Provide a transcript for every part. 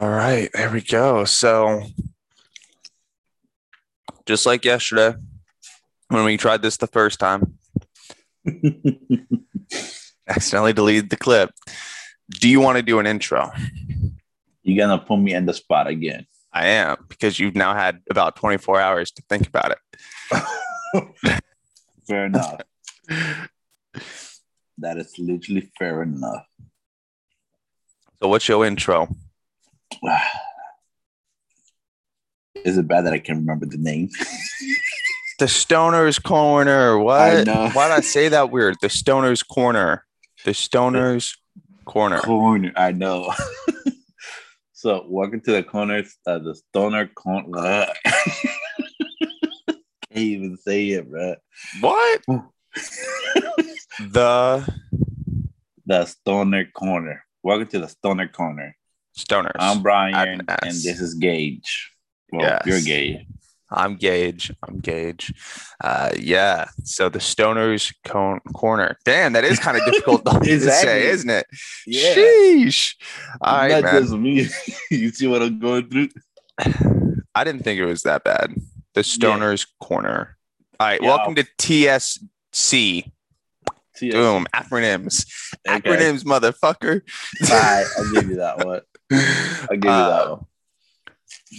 All right, there we go. So, just like yesterday, when we tried this the first time, accidentally deleted the clip. Do you want to do an intro? You're gonna put me in the spot again. I am because you've now had about 24 hours to think about it. Fair enough. that is literally fair enough. So, what's your intro? Is it bad that I can't remember the name? The Stoner's Corner. What? Why did I say that weird? The Stoner's Corner. The Stoner's Corner. Corner. I know. so welcome to the corner, uh, the stoner corner. Can't even say it, bro. What? The the stoner corner. Welcome to the stoner corner. Stoners. I'm Brian, an and this is Gage. Well, Yes. you're Gage. I'm Gage. I'm Gage. Uh, yeah. So the Stoner's con- Corner. Damn, that is kind of difficult to say, isn't it? Yeah. Sheesh. All right, Not man. just me. you see what I'm going through? I didn't think it was that bad. The Stoner's Corner. All right. Yeah. Welcome to TSC. See, Boom. Acronyms. Okay. Acronyms, motherfucker. All right, I'll give you that one. I'll give you that Uh, one.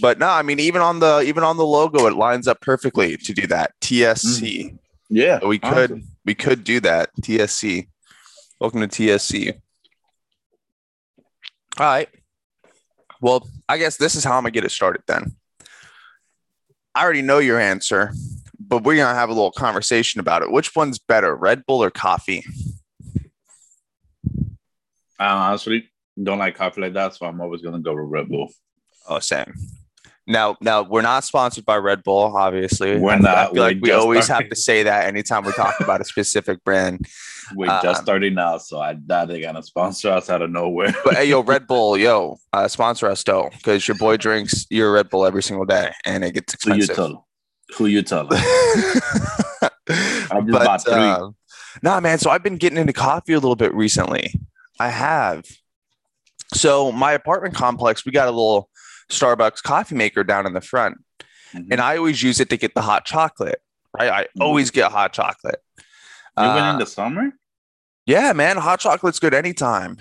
But no, I mean, even on the even on the logo, it lines up perfectly to do that. TSC. Yeah, we could we could do that. TSC. Welcome to TSC. All right. Well, I guess this is how I'm gonna get it started then. I already know your answer, but we're gonna have a little conversation about it. Which one's better, Red Bull or coffee? I honestly don't like coffee like that, so I'm always gonna go with Red Bull. Oh, same. Now, now we're not sponsored by Red Bull, obviously. We're I- I not. feel like We're we always have to say that anytime we talk about a specific brand. We're Uh, just starting now, so I doubt they're gonna sponsor us out of nowhere. But hey, yo, Red Bull, yo, uh, sponsor us though, because your boy drinks your Red Bull every single day, and it gets expensive. Who you tell? Who you tell? I just but bought three. um, nah, man. So I've been getting into coffee a little bit recently. I have. So my apartment complex, we got a little Starbucks coffee maker down in the front, Mhm. and I always use it to get the hot chocolate. Right, I Mhm. always get hot chocolate. Even Uh, in the summer, yeah, man, hot chocolate's good anytime.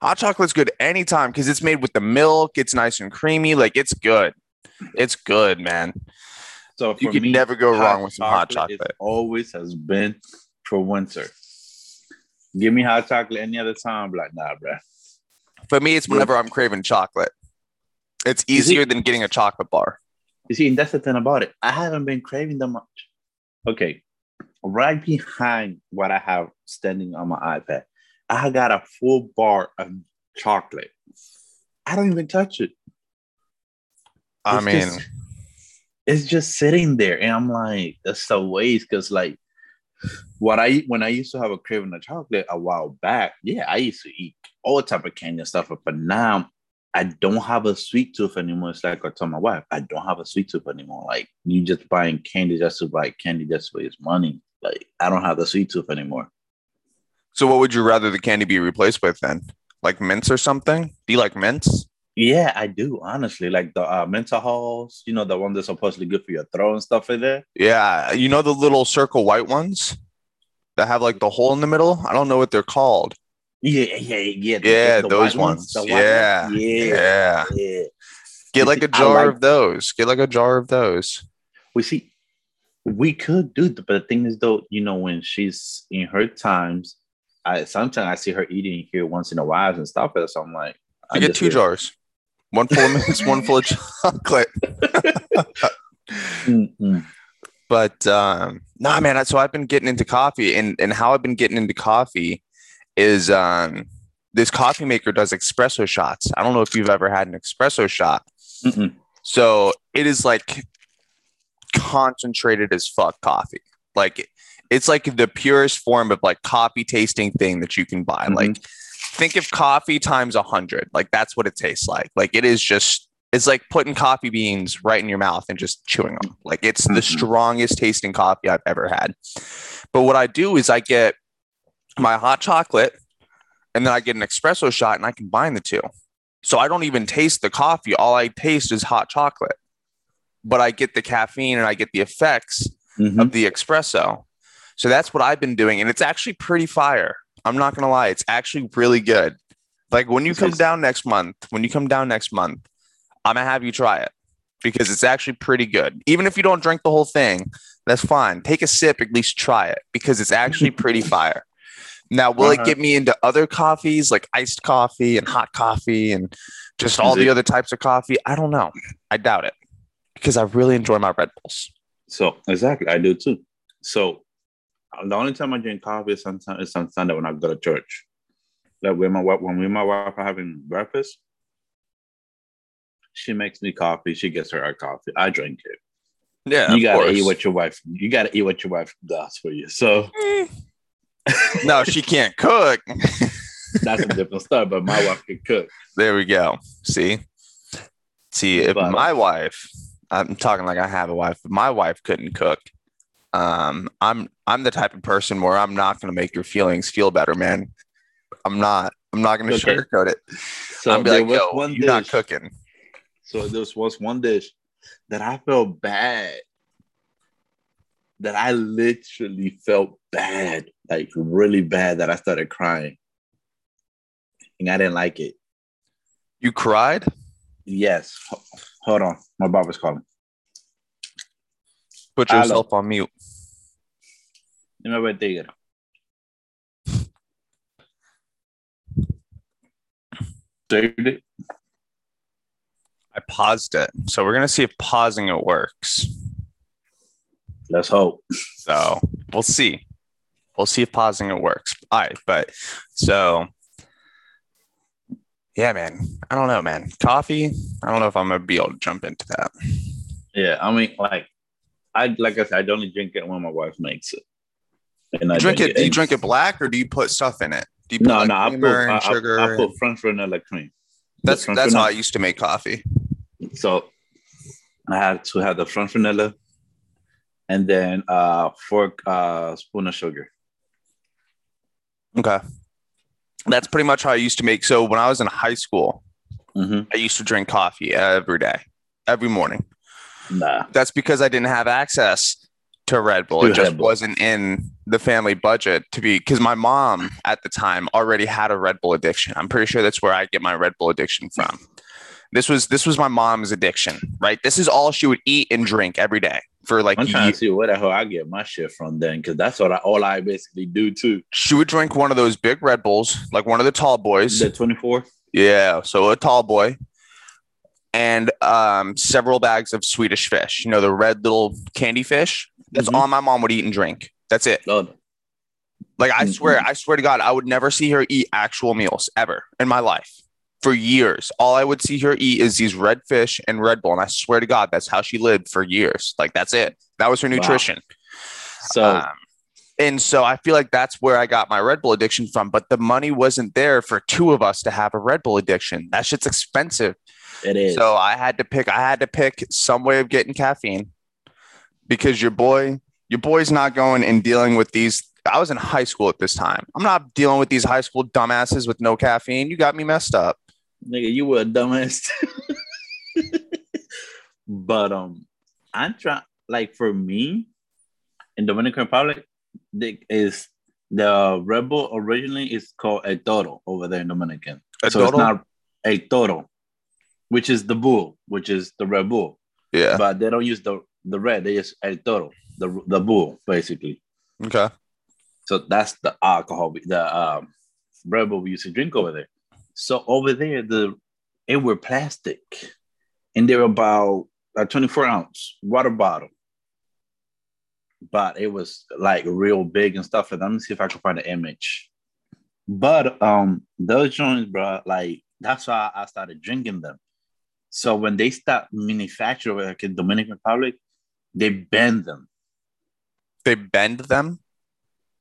Hot chocolate's good anytime because it's made with the milk. It's nice and creamy. Like it's good. It's good, man. so You can me, never go wrong with some hot chocolate. Always has been for winter. Give me hot chocolate any other time, I'm like nah, bruh. For me, it's whenever I'm craving chocolate. It's easier than getting a chocolate bar. You see, and that's the thing about it. I haven't been craving that much. Okay, right behind what I have standing on my iPad, I got a full bar of chocolate. I don't even touch it. I It's mean, just- it's just sitting there, and I'm like, that's a waste. Because like, what I when I used to have a craving of chocolate a while back, yeah, I used to eat all type of candy and stuff. But now I don't have a sweet tooth anymore. It's like I told my wife, I don't have a sweet tooth anymore. Like you just buying candy just to buy candy just to waste money. Like I don't have the sweet tooth anymore. so what would you rather the candy be replaced with then? Like mints or something? Do you like mints? Yeah, I do honestly. Like the uh, menthol Halls, you know, the one that's supposedly good for your throat and stuff like that. Yeah. You know the little circle white ones that have like the hole in the middle? I don't know what they're called. Yeah, yeah, yeah. the- Yeah, the those ones. white Yeah, ones. yeah, Yeah. yeah. Get like see, a jar like- of those. Get like a jar of those. We see, we could do, but the thing is, though, you know, when she's in her times, I sometimes I see her eating here once in a while and stuff. So I'm like, I get two jars. One full of mints, one full of chocolate. Mm-mm. But um, nah, man. So I've been getting into coffee, and and how I've been getting into coffee is um, this coffee maker does espresso shots. I don't know if you've ever had an espresso shot. Mm-mm. So it is like concentrated as fuck coffee. Like it's like the purest form of like coffee tasting thing that you can buy. Mhm. Like think of coffee times a hundred. Like that's what it tastes like. Like it is just it's like putting coffee beans right in your mouth and just chewing them. Like it's the Mhm. strongest tasting coffee I've ever had. But what I do is I get my hot chocolate and then I get an espresso shot and I combine the two. So I don't even taste the coffee. All I taste is hot chocolate. But I get the caffeine and I get the effects Mhm. of the espresso. So that's what I've been doing. And it's actually pretty fire. I'm not going to lie. It's actually really good. Like when you come down next month, when you come down next month, I'm going to have you try it because it's actually pretty good. Even if you don't drink the whole thing, that's fine. Take a sip, at least try it because it's actually pretty fire. Now, will it Uh-huh. get me into other coffees like iced coffee and hot coffee and just all the it- other types of coffee? I don't know. I doubt it because I really enjoy my Red Bulls. So exactly, I do too. So the only time I drink coffee is sometimes is on Sunday when I go to church. Like when my wife, when me and my wife are having breakfast, she makes me coffee. She gets her coffee. I drink it. Yeah, you gotta eat what your wife. You gotta eat what your wife does for you. So no, she can't cook. that's a different story. But my wife can cook. there we go. See, see, if But- my wife, I'm talking like I have a wife. If my wife couldn't cook, um, I'm I'm the type of person where I'm not going to make your feelings feel better, man. I'm not. I'm not going to Okay. sugarcoat it. So I'm like, yo, one you're not cooking. So there was one dish that I felt bad. That I literally felt bad, like really bad, that I started crying. And I didn't like it. You cried. Yes. Hold on. My barber's calling. Put Hello. yourself on mute. Dime ver, tigre. Saved it. I paused it, so we're gonna see if pausing it works. Let's hope. So we'll see. We'll see if pausing it works. All right, but so yeah, man. I don't know, man. Coffee. I don't know if I'm gonna be able to jump into that. Yeah, I mean, like, I like I said, I only drink it when my wife makes it. And I You drink it? Do you and- drink it black or do you put stuff in it? Do you put No, like no, I put, I, and I- sugar? I, put French vanilla cream. that's that's how I used to make coffee. So I had to have the French vanilla, and then uh, four uh, spoon of sugar. Okay. That's pretty much how I used to make. So when I was in high school, Mm-hmm. I used to drink coffee every day, every morning. Nah, That's because I didn't have access to Red Bull. To It just Bull. wasn't in the family budget to be because my mom at the time already had a Red Bull addiction. I'm pretty sure that's where I get my Red Bull addiction from. This was this was my mom's addiction, right? This is all she would eat and drink every day for like I'm trying to see where the hell I get my shit from then, because that's what I, all I basically do too. she would drink one of those big Red Bulls, like one of the tall boys. The 24. Yeah, so a tall boy and um, several bags of Swedish fish. You know, the red little candy fish. That's Mhm. all my mom would eat and drink. That's it. Oh, Like I Mhm. swear, I swear to God, I would never see her eat actual meals ever in my life. For years, all I would see her eat is these red fish and Red Bull, and I swear to God, that's how she lived for years. Like that's it. That was her Wow. nutrition. so Um, and so I feel like that's where I got my Red Bull addiction from. But the money wasn't there for two of us to have a Red Bull addiction. That shit's expensive. It is. So I had to pick. I had to pick some way of getting caffeine because your boy, your boy's not going and dealing with these. I was in high school at this time. I'm not dealing with these high school dumbasses with no caffeine. You got me messed up. Nigga, you were a dumbass. but um, I'm trying like for me in Dominican Republic, the, is the Red Bull originally is called a toro over there in Dominican. A so it's toro? not a toro, which is the bull, which is the red bull. Yeah. But they don't use the the red, they use el toro, the the bull, basically. Okay. So that's the alcohol, the um, Red Bull we used to drink over there. So over there, the it were plastic, and they're about a 24 ounce water bottle, but it was like real big and stuff. And let me see if I can find an image. But um, those joints, bro, like that's why I started drinking them. So when they stopped manufacturing like in Dominican Republic, they banned them. They bend them,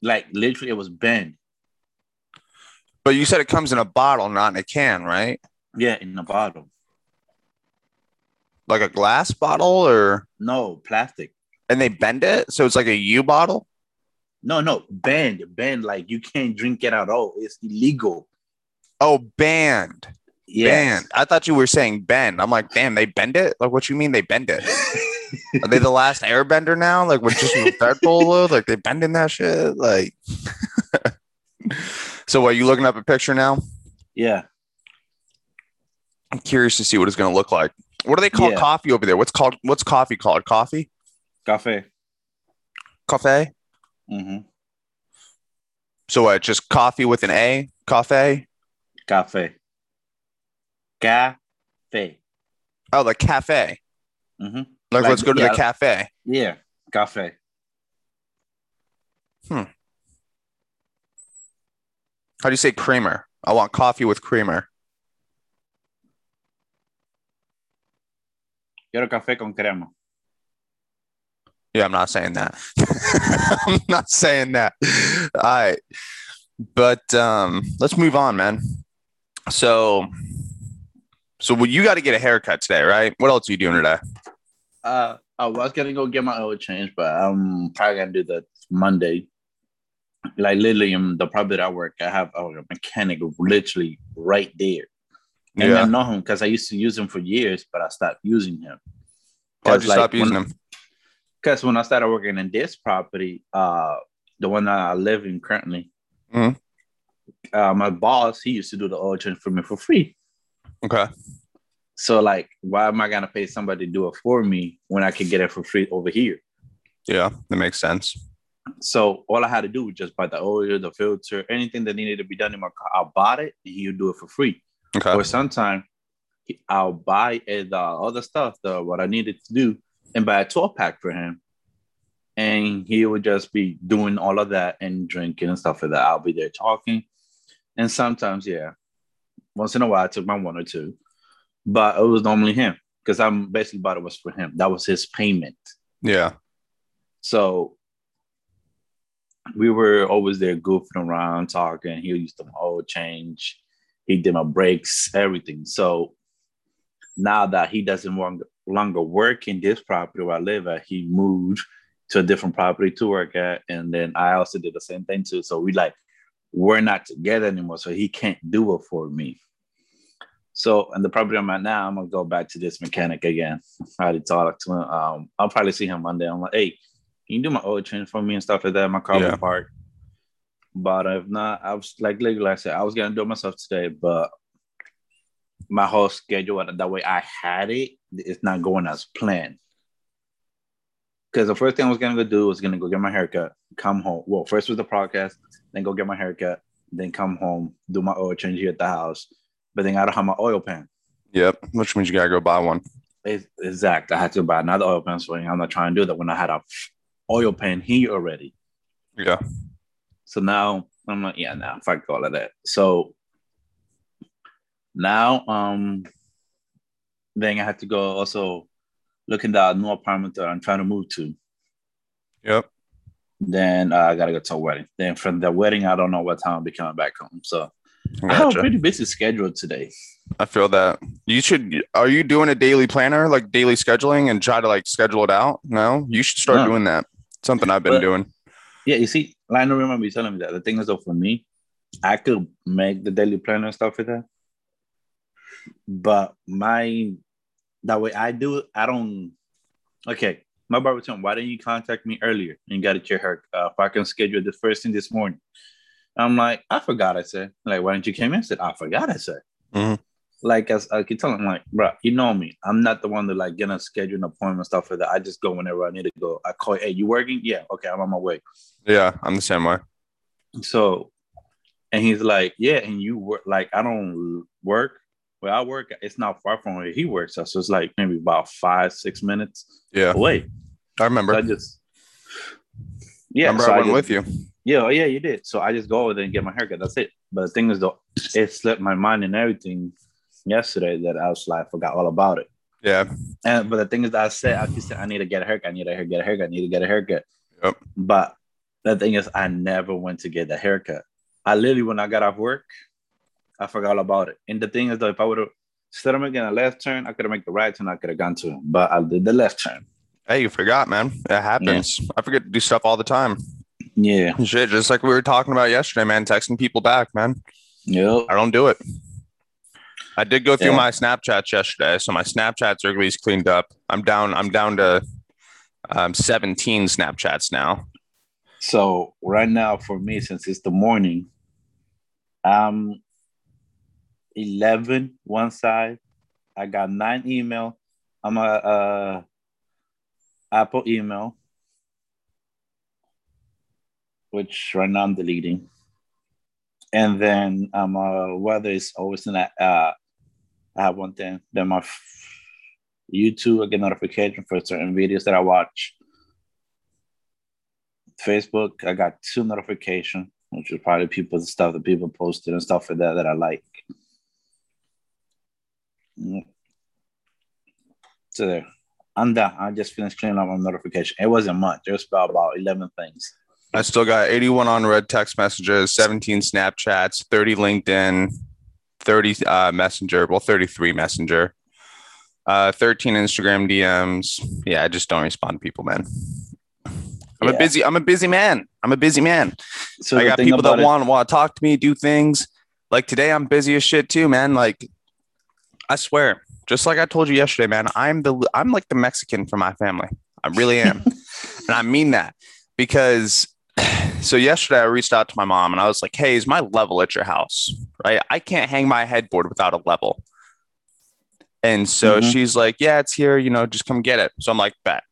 Like literally, it was banned. but you said it comes in a bottle, not in a can, right? Yeah, in a bottle. Like a glass bottle, or No, plastic. and they bend it, so it's like a U bottle. No, no, banned, banned. Like you can't drink it at all. It's illegal. Oh, banned. Yes. Bend. I thought you were saying bend. I'm like, damn, they bend it? Like, what you mean they bend it? Are they the last airbender now? Like, with just with Deadpool? Like, they bending that shit? Like, so are you looking up a picture now? yeah. I'm curious to see what it's going to look like. What do they call Yeah. coffee over there? What's called? What's coffee called? Coffee? Cafe. Cafe? Mm-hmm. So what? Just coffee with an A? Cafe? Cafe. Cafe. Oh, the cafe. Mm-hmm. Like, Like, let's go to yeah. the cafe. Yeah. Cafe. Hmm. How do you say creamer? I want coffee with creamer. Quiero café con crema. Yeah, I'm not saying that. I'm not saying that. All right. But um, let's move on, man. So, so well, you got to get a haircut today, right? What else are you doing today? Uh, I was gonna go get my oil change, but I'm probably gonna do that Monday. Like literally, in the property that I work, I have a mechanic literally right there, and I know him because I used to use him for years, but I stopped using him. Why'd you like, stop using when, them? Because when I started working in this property, uh, the one that I live in currently, Mhm. uh, my boss he used to do the oil change for me for free. Okay. So like, why am I gonna pay somebody to do it for me when I can get it for free over here? Yeah, that makes sense. So all I had to do was just buy the oil, the filter, anything that needed to be done in my car. I bought it, and he would do it for free. Okay. Or sometimes I'll buy uh, the other stuff, the what I needed to do, and buy a 12 pack for him. And he would just be doing all of that and drinking and stuff like that. I'll be there talking. And sometimes, yeah, once in a while I took my one or two. But it was normally him because I'm basically bought it was for him. That was his payment. Yeah. So we were always there goofing around, talking. He used to oil change. He did my brakes, everything. So now that he doesn't want longer work in this property where I live at, he moved to a different property to work at. And then I also did the same thing too. So we like we're not together anymore. So he can't do it for me. So and the property I'm at now, I'm gonna go back to this mechanic again. I already talked to him. Um, I'll probably see him Monday. I'm like, hey, can you do my oil change for me and stuff like that? My car Yeah. will park. But if not, I was like like I said, I was gonna do it myself today, but my whole schedule that way I had it, it's not going as planned. Because the first thing I was gonna go do was gonna go get my haircut, come home. Well, first was the podcast, then go get my haircut, then come home, do my oil change here at the house. But then I don't have my oil pan. Yep. Which means you gotta go buy one. Ex- Exact. I had to buy another oil pan swing. I'm not trying to do that when I had a oil pan here already. Yeah. So now I'm like, yeah, now fuck all of that. So now, um, then I had to go also look in the new apartment that I'm trying to move to. Yep. Then uh, I gotta go to a wedding. Then from the wedding, I don't know what time I'll be coming back home. So I have a pretty busy schedule today. I feel that you should. Are you doing a daily planner, like daily scheduling, and try to like schedule it out? No, you should start No. doing that. Something I've been But- doing. Yeah, you see, I don't remember you telling me that. The thing is, though, for me, I could make the daily planner and stuff like that. But my that way I do it, I don't okay. My barber told me, why didn't you contact me earlier and got it your hair uh, if I can schedule the first thing this morning? I'm like, I forgot I said. Like, why didn't you come in? I said, I forgot I said. Mhm. Like as I keep telling him, like, bro, you know me. I'm not the one to like get a schedule an appointment and stuff like that. I just go whenever I need to go. I call, hey, you working? Yeah, okay, I'm on my way. Yeah, I'm the same way. So, and he's like, yeah, and you work like I don't work. Where I work, it's not far from where he works. So it's like maybe about five, six minutes Yeah, away. I remember. So I just, yeah, remember so I went just- with you. Yeah, oh, yeah, you did. So I just go over there and get my haircut. That's it. But the thing is, though, it slipped my mind and everything yesterday that I was like, I forgot all about it. Yeah, And but the thing is, that I said, I keep saying, I need to get a haircut. I need to hair- get a haircut. I need to get a haircut. Yep. But the thing is, I never went to get the haircut. I literally, when I got off work, I forgot all about it. And the thing is, though, if I would have instead of making a left turn, I could have made the right turn. I could have gone to him, but I did the left turn. Hey, you forgot, man. It happens. I forget to do stuff all the time. Yeah. Shit, just like we were talking about yesterday, man. Texting people back, man. Yep. I don't do it. I did go through Yeah. my Snapchats yesterday, so my Snapchats are at least cleaned up. I'm down. I'm down to um, 17 Snapchats now. So right now, for me, since it's the morning, I'm 11 one side. I got nine email. I'm a, uh Apple email, which right now I'm deleting. And then um, uh, weather is always in that. Uh, I have one thing. Then my f- YouTube, I get notification for certain videos that I watch. Facebook, I got two notifications, which is probably people stuff that people posted and stuff like that that I like. Mm. So there, I'm done. I just finished cleaning up my notification. It wasn't much. It was about about eleven things. I still got 81 on red text messages, 17 Snapchats, 30 LinkedIn, 30 uh, Messenger, well, 33 Messenger, uh, 13 Instagram DMs. Yeah, I just don't respond to people, man. I'm a busy. I'm a busy man. I'm a busy man. So I got people that it- want want to talk to me, do things. Like today, I'm busy as shit too, man. Like, I swear, just like I told you yesterday, man. I'm the I'm like the Mexican for my family. I really am, and I mean that because. So yesterday, I reached out to my mom and I was like, "Hey, is my level at your house? Right? I can't hang my headboard without a level." And so Mhm. she's like, "Yeah, it's here. You know, just come get it." So I'm like, "Bet."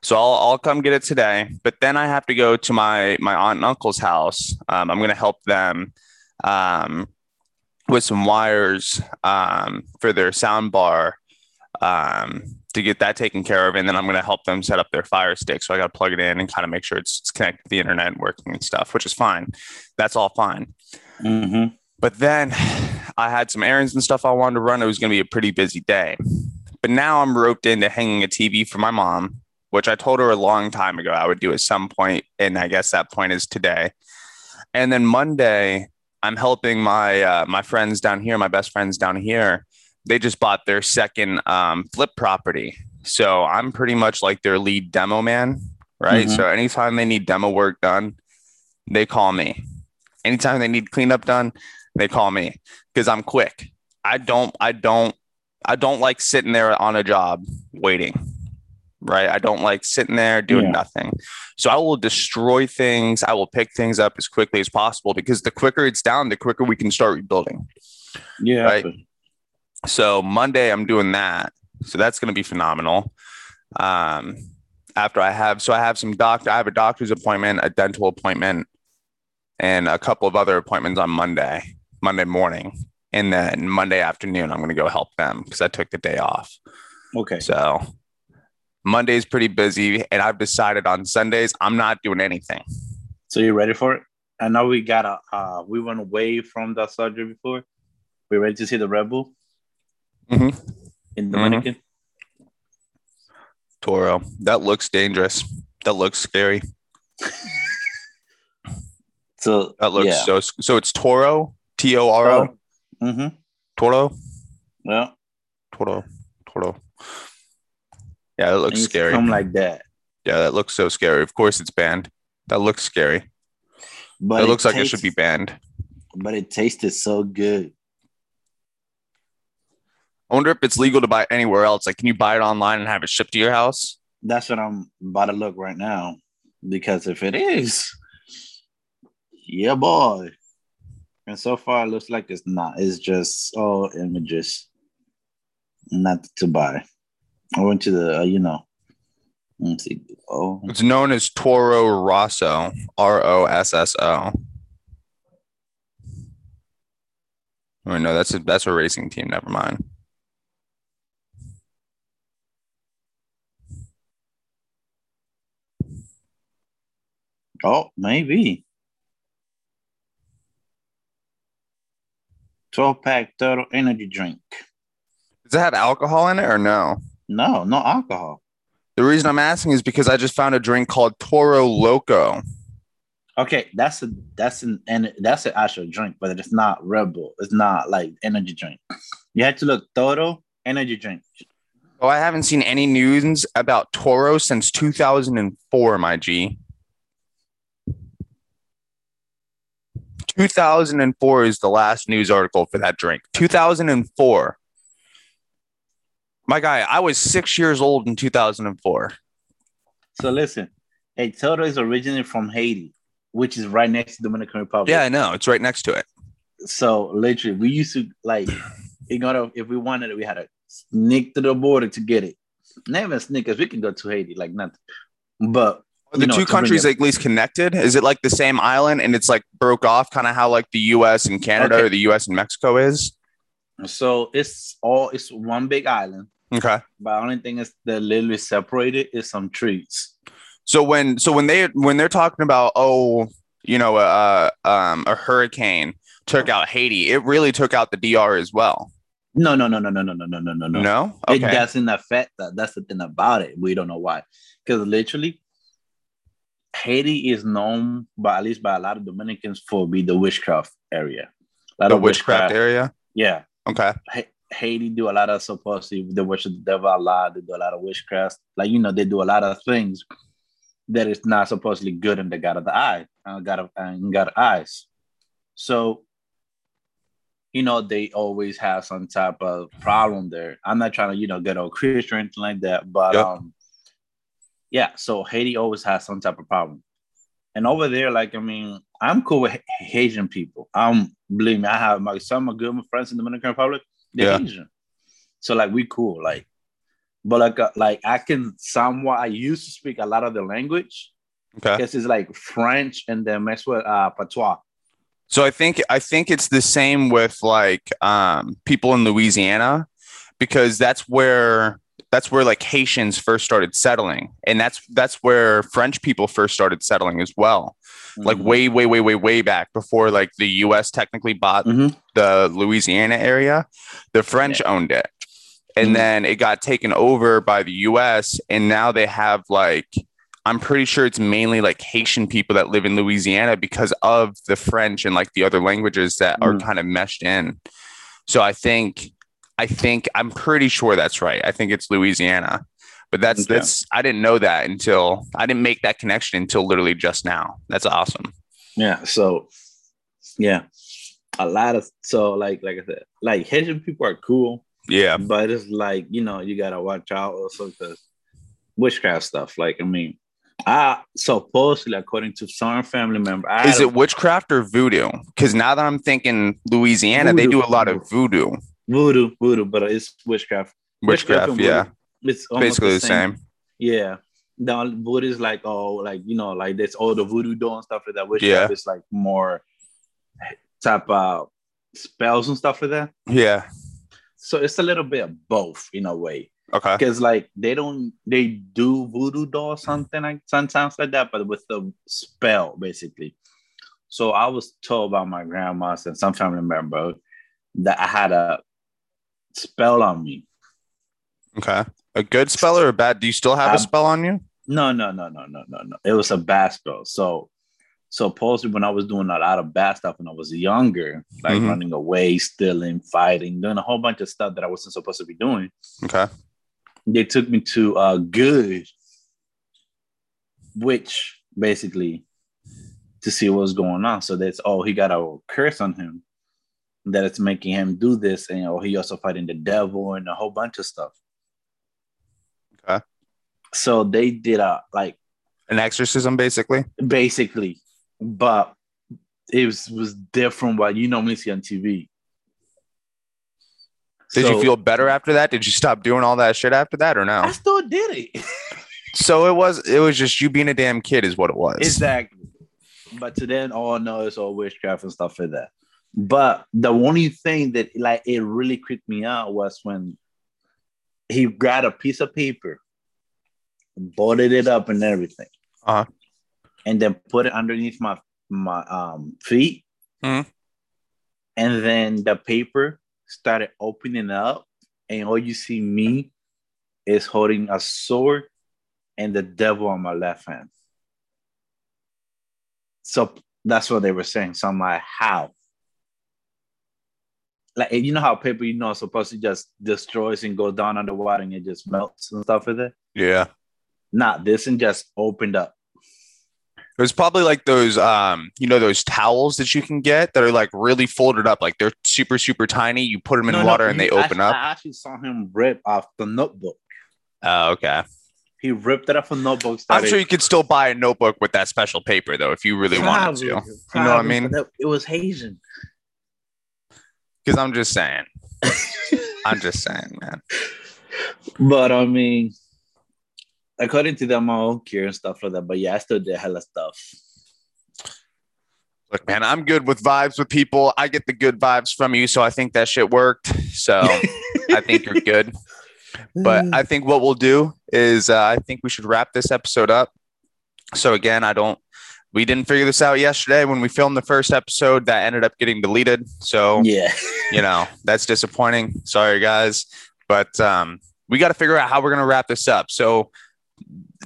So I'll, I'll come get it today, but then I have to go to my my aunt and uncle's house. Um, I'm going to help them um, with some wires um, for their sound bar um, to get that taken care of, and then I'm going to help them set up their Fire Stick. So I got to plug it in and kind of make sure it's, it's connected to the internet and working and stuff, which is fine. That's all fine. Mhm. But then I had some errands and stuff I wanted to run. It was going to be a pretty busy day. But now I'm roped into hanging a TV for my mom, which I told her a long time ago I would do at some point, And I guess that point is today. And then Monday, I'm helping my uh, my friends down here, my best friends down here. They just bought their second um, flip property. So I'm pretty much like their lead demo man, right? Mhm. So anytime they need demo work done, they call me. Anytime they need cleanup done, they call me because I'm quick. I don't, I don't, I don't like sitting there on a job waiting. Right. I don't like sitting there doing Yeah. nothing. So I will destroy things. I will pick things up as quickly as possible because the quicker it's down, the quicker we can start rebuilding. Yeah. Right. So Monday I'm doing that. So that's going to be phenomenal. Um, after I have, so I have some doctor, I have a doctor's appointment, a dental appointment, and a couple of other appointments on Monday, Monday morning. And then Monday afternoon, I'm going to go help them because I took the day off. Okay. So Monday's pretty busy. And I've decided on Sundays, I'm not doing anything. So you ready for it? I know we got a uh we went away from the surgery before. We ready to see the Red Bull Mhm. in Dominican? Toro, that looks dangerous. That looks scary. So That looks yeah. so, so it's Toro, T O R O, Mm-hmm. Toro. Yeah. Toro, Toro. Yeah, And looks scary. Like that. yeah, that looks so scary. Of course, it's banned. That looks scary. But it looks like it should be banned. But it tasted so good. I wonder if it's legal to buy anywhere else. Like, can you buy it online and have it shipped to your house? That's what I'm about to look right now. Because if it is, yeah, boy. And so far, it looks like it's not. It's just all images, not to buy. I went to the, uh, you know, let's see. Oh, It's known as Toro Rosso, R O S S O. Oh no, that's a that's a racing team. Never mind. oh, maybe. 12 pack total energy drink. Does it have alcohol in it or no? No, no alcohol. The reason I'm asking is because I just found a drink called Toro Loco. Okay, that's a that's an and that's an actual drink, but it's not Red Bull. It's not like energy drink. You had to look Toro energy drink. Oh, I haven't seen any news about Toro since 2004, my G. 2004 is the last news article for that drink. 2004. My guy, I was six years old in 2004. So listen, hey, Toto is originally from Haiti, which is right next to Dominican Republic. Yeah, I know. It's right next to it. So literally, we used to like, you know, if we wanted it, we had to sneak to the border to get it. Never sneak, cause we can go to Haiti like nothing. But Are the you know, two countries at least connected? Is it like the same island and it's like broke off, kind of how like the US and Canada Okay. or the US and Mexico is? So it's all it's one big island. Okay. But the only thing is that literally separated is some trees. So when so when they when they're talking about oh you know uh um a hurricane took out Haiti, it really took out the DR as well. No, no, no, no, no, no, no, no, no, no, no. No, It doesn't affect that. That's the thing about it. We don't know why. Because literally, Haiti is known by at least by a lot of Dominicans for be the witchcraft area. A lot the of witchcraft area. Yeah. Okay, Haiti do a lot of supposedly they worship the devil a lot. They do a lot of witchcraft. Like you know, they do a lot of things that is not supposedly good in the God of the eye, uh, God of and God of eyes. So, you know, they always have some type of problem there. I'm not trying to you know get all Christian or anything like that, but Yep. um, yeah. So Haiti always has some type of problem. And over there, like I mean, I'm cool with Ha- Haitian people. I'm believe me, I have my some of good friends in the Dominican Republic. They're Yeah. Haitian, so like we cool. Like, but like uh, like I can somewhat. I used to speak a lot of the language. okay. Guess it's like French and then mixed with uh, patois. So I think I think it's the same with like um, people in Louisiana because that's where that's where like Haitians first started settling, and that's that's where French people first started settling as well. Like Mhm. way way way way way back before like the U.S. technically bought Mhm. the Louisiana area, the French owned it. And Mhm. then it got taken over by the US. And now they have like, I'm pretty sure it's mainly like Haitian people that live in Louisiana because of the French and like the other languages that are Mhm. kind of meshed in. So I think, I think, I'm pretty sure that's right. I think it's Louisiana. But that's, Okay. that's, I didn't know that until I didn't make that connection until literally just now. That's awesome. Yeah. So, yeah, a lot of so like like I said, like Haitian people are cool, Yeah. but it's like you know you gotta watch out also because witchcraft stuff. Like I mean, I supposedly according to some family member, I Is it witchcraft or voodoo? Because now that I'm thinking Louisiana, they do a lot of voodoo. Voodoo voodoo? But it's witchcraft. Witchcraft, and yeah. It's Basically the same. Yeah. The voodoo is like oh like you know like this all the voodoo doll and stuff like that. Witchcraft Yeah. is like more type of spells and stuff like that. Yeah. So it's a little bit of both in a way. Okay. Because like they don't they do voodoo doll something like sometimes like that, but with the spell basically. So I was told by my grandmas and some family member that I had a spell on me. Okay. A good spell or a bad? Do you still have a Um, spell on you? No, no, no, no, no, no, no. It was a bad spell. So supposedly when I was doing a lot of bad stuff when I was younger, like Mhm. running away, stealing, fighting, doing a whole bunch of stuff that I wasn't supposed to be doing. Okay. they took me to uh good which basically to see what's going on so that's oh he got a curse on him that it's making him do this and oh he also fighting the devil and a whole bunch of stuff Okay. so they did a like An exorcism, basically. basically but it was, was different what you normally see on tv Did So, you feel better after that? Did you stop doing all that shit after that or no? i still did it So it was it was just you being a damn kid is what it was. Exactly. But to then oh, all know it's all witchcraft and stuff like that. But the only thing that like it really creeped me out was when he grabbed a piece of paper, bolted it up and everything, Uh-huh. and then put it underneath my my um feet. Mhm. And then the paper started opening up, and all you see me is holding a sword and the devil on my left hand. So that's what they were saying. So I'm like, how? Like you know how paper you know supposed to just destroys and goes down underwater and it just melts and stuff with it. Yeah. Not this and just opened up. It was probably like those, um, you know, those towels that you can get that are like really folded up, like they're super, super tiny. You put them in No, no, water and he they open up. I actually saw him rip off the notebook. Oh, okay. He ripped it off a notebook. I'm sure you could still buy a notebook with that special paper though, if you really wanted to. Probably, You know what I mean? It was Haitian. Because I'm just saying. I'm just saying, man. But I mean, according to them, I don't care and stuff like that. But yeah, I still did hella stuff. Look, man, I'm good with vibes with people. I get the good vibes from you, so I think that shit worked. So I think you're good. But I think what we'll do is uh, I think we should wrap this episode up. So again, I don't. We didn't figure this out yesterday when we filmed the first episode. That ended up getting deleted. So yeah, you know that's disappointing. Sorry, guys, but um, we got to figure out how we're gonna wrap this up. So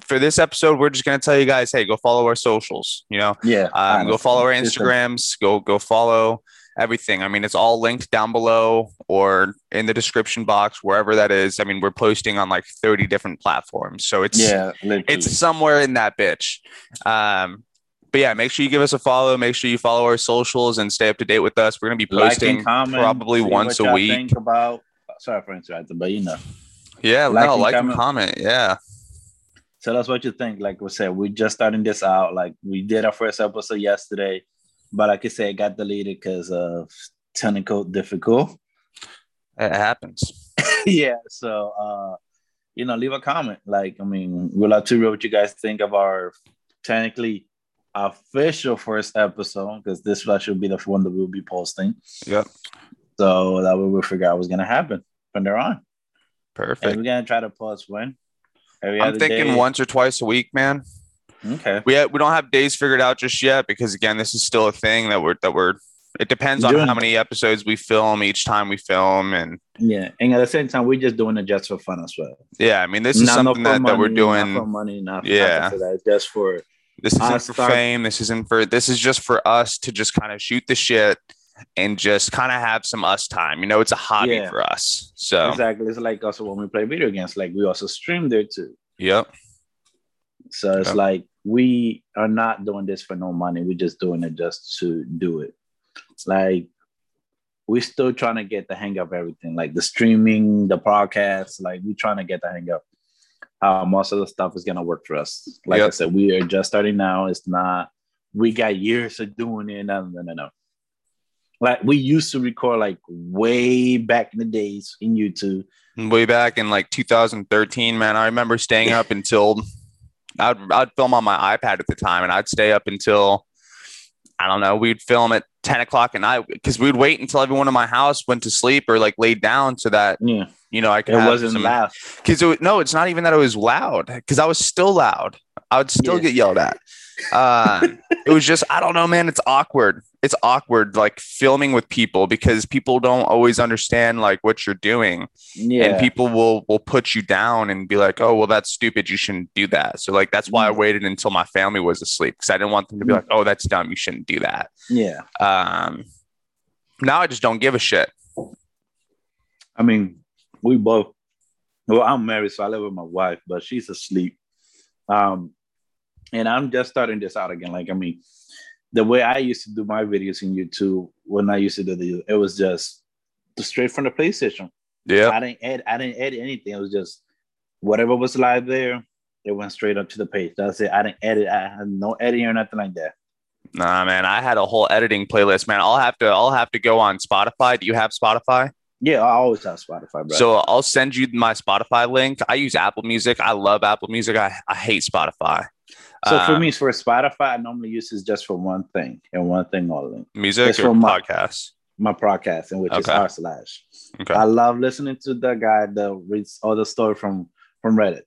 for this episode, we're just gonna tell you guys, hey, go follow our socials. You know, yeah. um, go follow our Instagrams. Go go follow everything. I mean, it's all linked down below or in the description box, wherever that is. I mean, we're posting on like 30 different platforms, so it's Yeah, literally. it's somewhere in that bitch. Um, but yeah, make sure you give us a follow. Make sure you follow our socials and stay up to date with us. We're gonna be posting and comment, probably once a week. Think about. Sorry for interrupting, but you know, Yeah, Like no, and like and comment. comment. Yeah, tell us what you think. Like we said, we're just starting this out. Like we did our first episode yesterday, but like I said, it got deleted because of technical difficult. it happens. yeah. So, uh, you know, leave a comment. Like, I mean, we'd love to hear what you guys think of our technically official first episode because this one should be the one that we'll be posting. Yep, So that way we'll figure out what's gonna happen from there on. And perfect. we're gonna try to post when. Every I'm thinking day. once or twice a week, man. Okay. We we don't have days figured out just yet because again, this is still a thing that we're that we're. It depends on how many episodes we film each time we film, and Yeah. And at the same time, we're just doing it just for fun as well. yeah, I mean, this is Not- not something that, that we're doing. Not for money, not for Yeah. for that. Just for This isn't for start- fame. This isn't for. This is just for us to just kind of shoot the shit and just kind of have some us time. You know, it's a hobby Yeah. for us. So, exactly. It's like also when we play video games, like we also stream there too. yep, So it's Yep. like we are not doing this for no money. We're just doing it just to do it. Like we're still trying to get the hang of everything, like the streaming, the podcast. Like we're trying to get the hang of how most of the stuff is gonna work for us. Like I said, we are just starting now. It's not we got years of doing it. No, no, no, no. Like we used to record like way back in the days in YouTube. way back in like 2013, man. I remember staying up until I'd I'd film on my iPad at the time, and I'd stay up until I don't know. We'd film at 10 o'clock at night because we'd wait until everyone in my house went to sleep or like laid down so that Yeah, you know I could it have wasn't some loud. because it, no, it's not even that it was loud because I was still loud. I would still Yeah. get yelled at. Uh, it was just I don't know, man. It's awkward. It's awkward, like filming with people because people don't always understand like what you're doing, Yeah, and people will will put you down and be like, "Oh, well, that's stupid. You shouldn't do that." So like that's why I Mm. waited until my family was asleep because I didn't want them to be Mm. like, "Oh, that's dumb. You shouldn't do that." yeah. Um, now I just don't give a shit. I mean, we both. Well, I'm married, so I live with my wife, but she's asleep. Um, and I'm just starting this out again. Like, I mean, the way I used to do my videos in YouTube when I used to do the, it was just straight from the PlayStation. Yeah, I didn't add I didn't edit anything. It was just whatever was live there. It went straight up to the page. That's it. I didn't edit. I had no editing or nothing like that. nah, man. I had a whole editing playlist, man. I'll have to I'll have to go on Spotify. Do you have Spotify? Yeah, I always have Spotify, bro. So I'll send you my Spotify link. I use Apple Music. I love Apple Music. I, I hate Spotify. So for Um, me, for Spotify, I normally use this just for one thing and one thing only. music it's or my- podcasts. My podcast, in which is Okay. r slash. Okay. I love listening to the guy that reads all the story from from Reddit.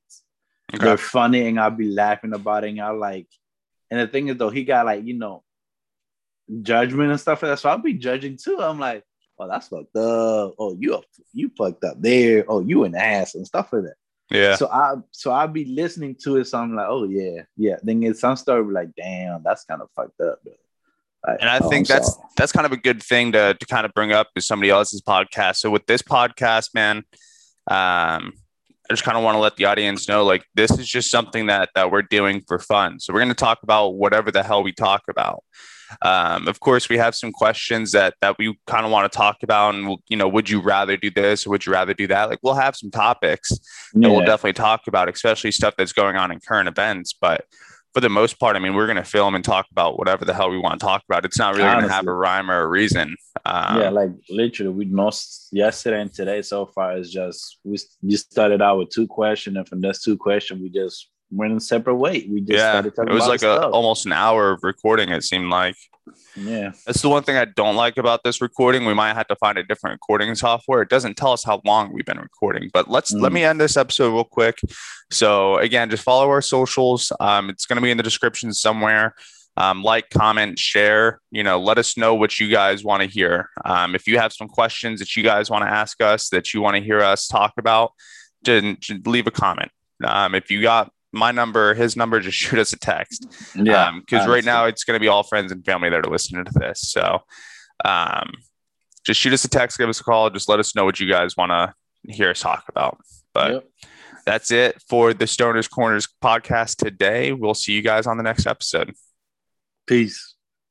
Okay. They're funny, and I'll be laughing about it. And I like, and the thing is though, he got like you know, judgment and stuff like that. So I'll be judging too. I'm like, oh, that's fucked up. Oh, you you fucked up there. Oh, you an ass and stuff like that. Yeah. So I so I'll be listening to it. So I'm like, oh yeah, yeah. Then it's some story like, damn, that's kind of fucked up. Like, And I oh, think I'm that's sorry. that's kind of a good thing to to kind of bring up is somebody else's podcast. So with this podcast, man, um, I just kind of want to let the audience know like this is just something that that we're doing for fun. So we're going to talk about whatever the hell we talk about. Um, of course, we have some questions that that we kind of want to talk about, and we'll, you know, would you rather do this or would you rather do that? Like, we'll have some topics yeah. that we'll definitely talk about, especially stuff that's going on in current events. But for the most part, I mean, we're going to film and talk about whatever the hell we want to talk about. It's not really going to have a rhyme or a reason. Um, yeah, like literally, we most yesterday and today so far is just we just started out with two questions, and from those two questions, we just went in separate way. We just yeah, it was like a, almost an hour of recording. It seemed like. Yeah, that's the one thing I don't like about this recording. We might have to find a different recording software. It doesn't tell us how long we've been recording. But let's mm. let me end this episode real quick. So again, just follow our socials. Um, it's going to be in the description somewhere. Um, like, comment, share. You know, let us know what you guys want to hear. Um, if you have some questions that you guys want to ask us, that you want to hear us talk about, just, leave a comment. Um, if you got my number, his number, just shoot us a text. Yeah. Because um, right now it's going to be all friends and family that are listening to this. So um, just shoot us a text, give us a call. Just let us know what you guys want to hear us talk about. But yep. that's it for the Stoners Corners podcast today. We'll see you guys on the next episode. Peace.